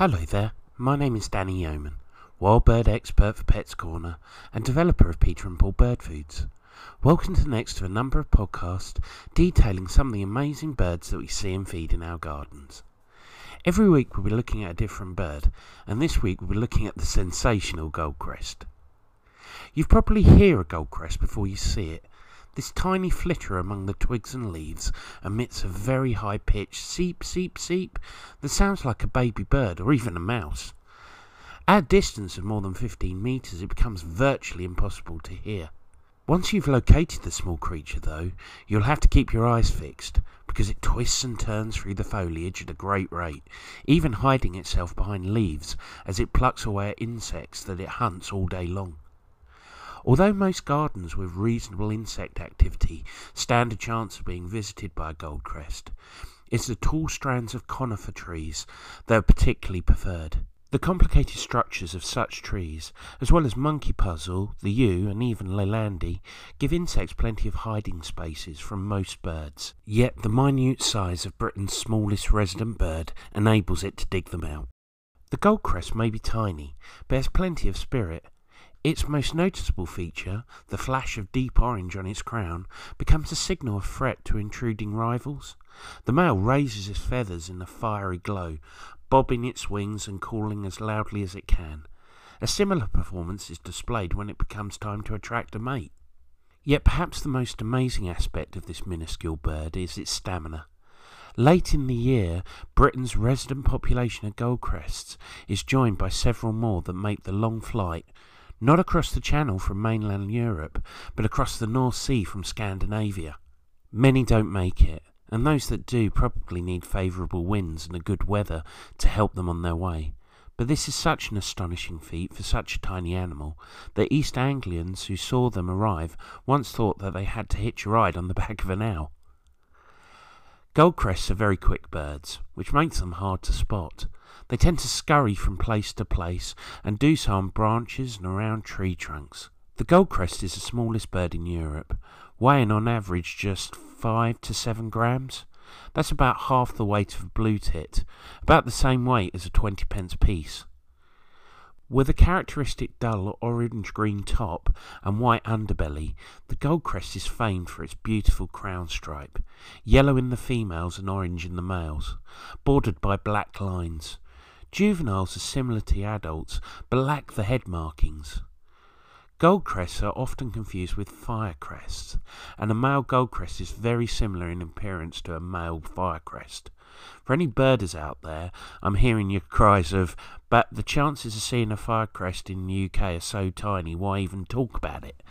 Hello there, my name is Danny Yeoman, wild bird expert for Pets Corner and developer of Peter and Paul Bird Foods. Welcome to the next of a number of podcasts detailing some of the amazing birds that we see and feed in our gardens. Every week we'll be looking at a different bird, and this week we'll be looking at the sensational goldcrest. You've probably hear a goldcrest before you see it. This tiny flitter among the twigs and leaves emits a very high pitched seep, seep, seep that sounds like a baby bird or even a mouse. At a distance of more than 15 metres, it becomes virtually impossible to hear. Once you've located the small creature, though, you'll have to keep your eyes fixed, because it twists and turns through the foliage at a great rate, even hiding itself behind leaves as it plucks away at insects that it hunts all day long. Although most gardens with reasonable insect activity stand a chance of being visited by a goldcrest, it's the tall strands of conifer trees that are particularly preferred. The complicated structures of such trees, as well as monkey puzzle, the yew, and even leylandii, give insects plenty of hiding spaces from most birds. Yet the minute size of Britain's smallest resident bird enables it to dig them out. The goldcrest may be tiny, but has plenty of spirit. Its most noticeable feature, the flash of deep orange on its crown, becomes a signal of threat to intruding rivals. The male raises its feathers in a fiery glow, bobbing its wings and calling as loudly as it can. A similar performance is displayed when it becomes time to attract a mate. Yet perhaps the most amazing aspect of this minuscule bird is its stamina. Late in the year, Britain's resident population of goldcrests is joined by several more that make the long flight, not across the Channel from mainland Europe, but across the North Sea from Scandinavia. Many don't make it, and those that do probably need favourable winds and a good weather to help them on their way. But this is such an astonishing feat for such a tiny animal that East Anglians who saw them arrive once thought that they had to hitch a ride on the back of an owl. Goldcrests are very quick birds, which makes them hard to spot. They tend to scurry from place to place and do so on branches and around tree trunks. The goldcrest is the smallest bird in Europe, weighing on average just 5 to 7 grams. That's about half the weight of a blue tit, about the same weight as a 20 pence piece. With a characteristic dull orange green top and white underbelly, the goldcrest is famed for its beautiful crown stripe, yellow in the females and orange in the males, bordered by black lines. Juveniles are similar to adults, but lack the head markings. Goldcrests are often confused with firecrests, and a male goldcrest is very similar in appearance to a male firecrest. For any birders out there, I'm hearing your cries of, but the chances of seeing a firecrest in the UK are so tiny, why even talk about it?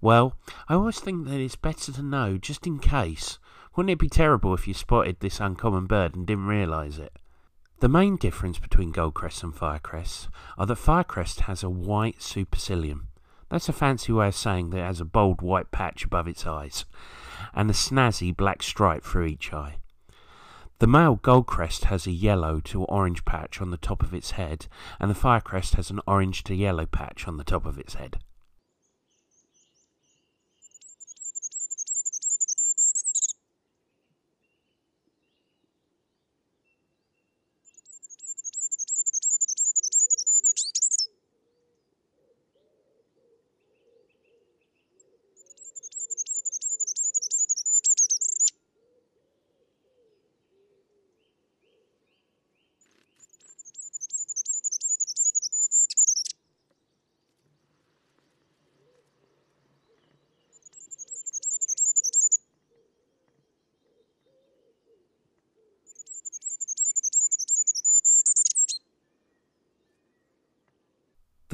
Well, I always think that it's better to know, just in case. Wouldn't it be terrible if you spotted this uncommon bird and didn't realise it? The main difference between Goldcrest and Firecrest are that firecrest has a white supercilium, that's a fancy way of saying that it has a bold white patch above its eyes and a snazzy black stripe through each eye. The male goldcrest has a yellow to orange patch on the top of its head, and the firecrest has an orange to yellow patch on the top of its head.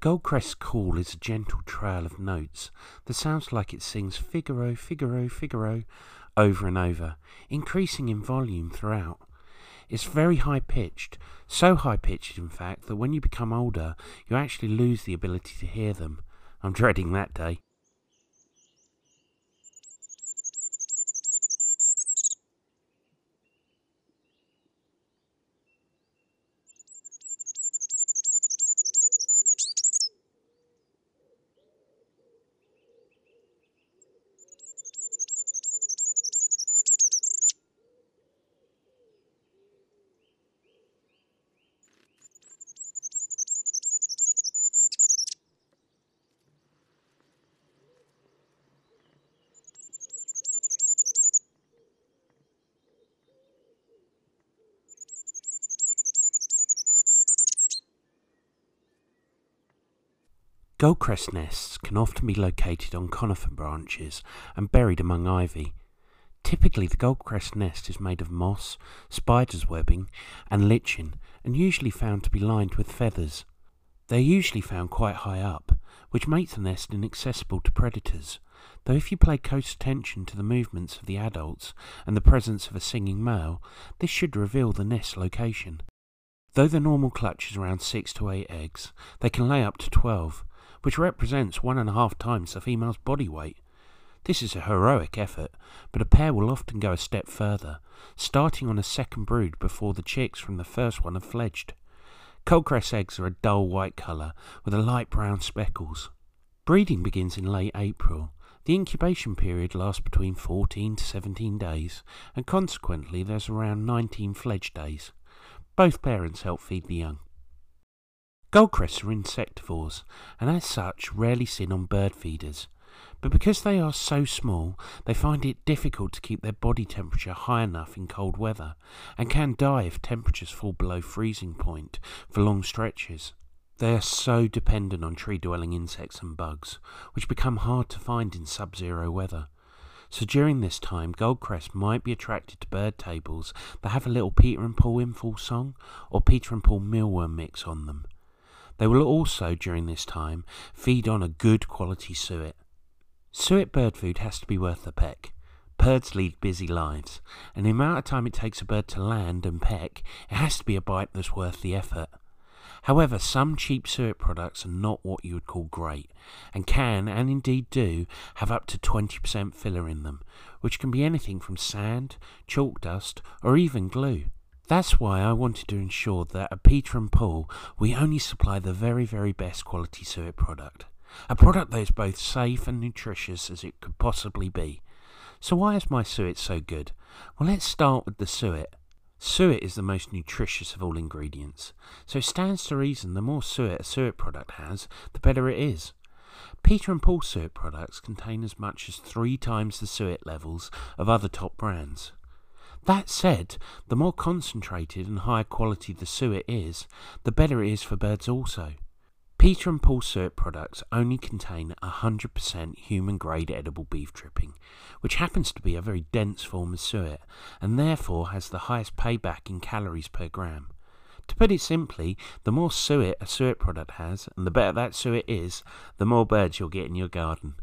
The goldcrest's call is a gentle trail of notes that sounds like it sings Figaro, Figaro, Figaro over and over, increasing in volume throughout. It's very high pitched, so high pitched, in fact, that when you become older, you actually lose the ability to hear them. I'm dreading that day. Goldcrest nests can often be located on conifer branches and buried among ivy. Typically, the goldcrest nest is made of moss, spider's webbing, and lichen, and usually found to be lined with feathers. They are usually found quite high up, which makes the nest inaccessible to predators, though if you pay close attention to the movements of the adults and the presence of a singing male, this should reveal the nest location. Though the normal clutch is around 6 to 8 eggs, they can lay up to 12, which represents one and a half times the female's body weight. This is a heroic effort, but a pair will often go a step further, starting on a second brood before the chicks from the first one have fledged. Goldcrest eggs are a dull white colour with a light brown speckles. Breeding begins in late April. The incubation period lasts between 14 to 17 days, and consequently there's around 19 fledged days. Both parents help feed the young. Goldcrests are insectivores, and as such rarely seen on bird feeders. But because they are so small, they find it difficult to keep their body temperature high enough in cold weather, and can die if temperatures fall below freezing point for long stretches. They are so dependent on tree dwelling insects and bugs, which become hard to find in sub zero weather. So during this time, Goldcrest might be attracted to bird tables that have a little Peter and Paul in full song or Peter and Paul mealworm mix on them. They will also, during this time, feed on a good quality suet. Suet bird food has to be worth the peck. Birds lead busy lives, and the amount of time it takes a bird to land and peck, it has to be a bite that's worth the effort. However, some cheap suet products are not what you would call great, and can, and indeed do, have up to 20% filler in them, which can be anything from sand, chalk dust, or even glue. That's why I wanted to ensure that at Peter and Paul we only supply the very, very best quality suet product. A product that is both safe and nutritious as it could possibly be. So why is my suet so good? Well, let's start with the suet. Suet is the most nutritious of all ingredients, so it stands to reason the more suet a suet product has, the better it is. Peter and Paul suet products contain as much as three times the suet levels of other top brands. That said, the more concentrated and higher quality the suet is, the better it is for birds also. Peter and Paul suet products only contain 100% human grade edible beef dripping, which happens to be a very dense form of suet and therefore has the highest payback in calories per gram. To put it simply, the more suet a suet product has and the better that suet is, the more birds you'll get in your garden.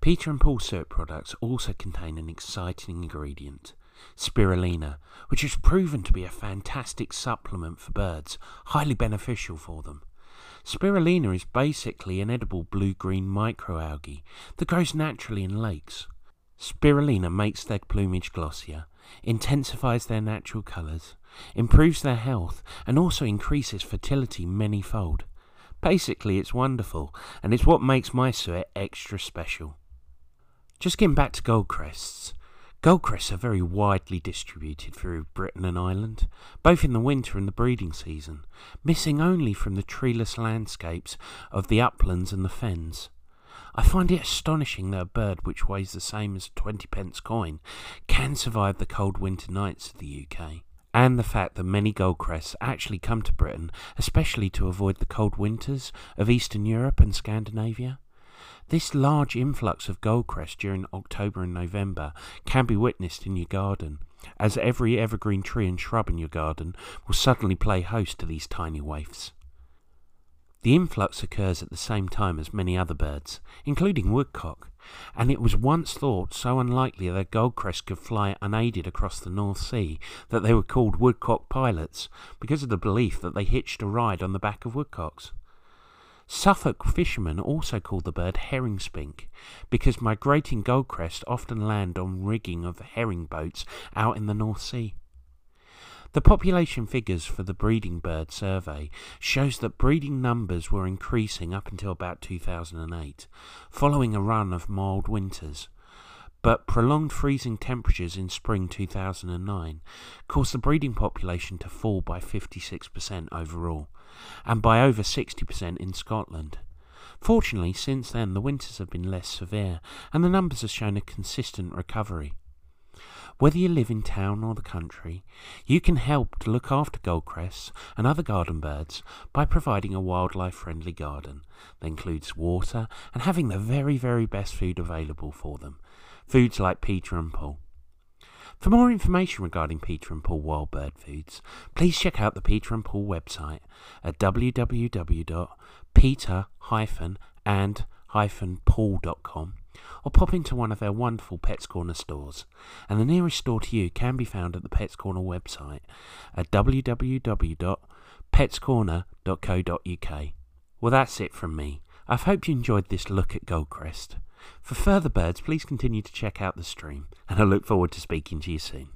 Peter and Paul suet products also contain an exciting ingredient, spirulina, which has proven to be a fantastic supplement for birds, highly beneficial for them. Spirulina is basically an edible blue-green microalgae that grows naturally in lakes. Spirulina makes their plumage glossier, intensifies their natural colours, improves their health, and also increases fertility many-fold. Basically, it's wonderful, and it's what makes my suet extra special. Just getting back to Goldcrests, Goldcrests are very widely distributed through Britain and Ireland, both in the winter and the breeding season, missing only from the treeless landscapes of the uplands and the fens. I find it astonishing that a bird which weighs the same as a 20 pence coin can survive the cold winter nights of the UK, and the fact that many goldcrests actually come to Britain, especially to avoid the cold winters of Eastern Europe and Scandinavia. This large influx of goldcrest during October and November can be witnessed in your garden, as every evergreen tree and shrub in your garden will suddenly play host to these tiny waifs. The influx occurs at the same time as many other birds, including woodcock, and it was once thought so unlikely that goldcrest could fly unaided across the North Sea that they were called woodcock pilots because of the belief that they hitched a ride on the back of woodcocks. Suffolk fishermen also call the bird herring spink because migrating goldcrest often land on rigging of herring boats out in the North Sea. The population figures for the breeding bird survey shows that breeding numbers were increasing up until about 2008, following a run of mild winters. But prolonged freezing temperatures in spring 2009 caused the breeding population to fall by 56% overall, and by over 60% in Scotland. Fortunately, since then the winters have been less severe, and the numbers have shown a consistent recovery. Whether you live in town or the country, you can help to look after goldcrests and other garden birds by providing a wildlife friendly garden that includes water and having the very, very best food available for them. Foods like Peter and Paul. For more information regarding Peter and Paul Wild Bird Foods, please check out the Peter and Paul website at www.peter-and-paul.com or pop into one of their wonderful Pets Corner stores. And the nearest store to you can be found at the Pets Corner website at www.petscorner.co.uk. Well, that's it from me. I've hoped you enjoyed this look at Goldcrest. For further birds, please continue to check out the stream, and I look forward to speaking to you soon.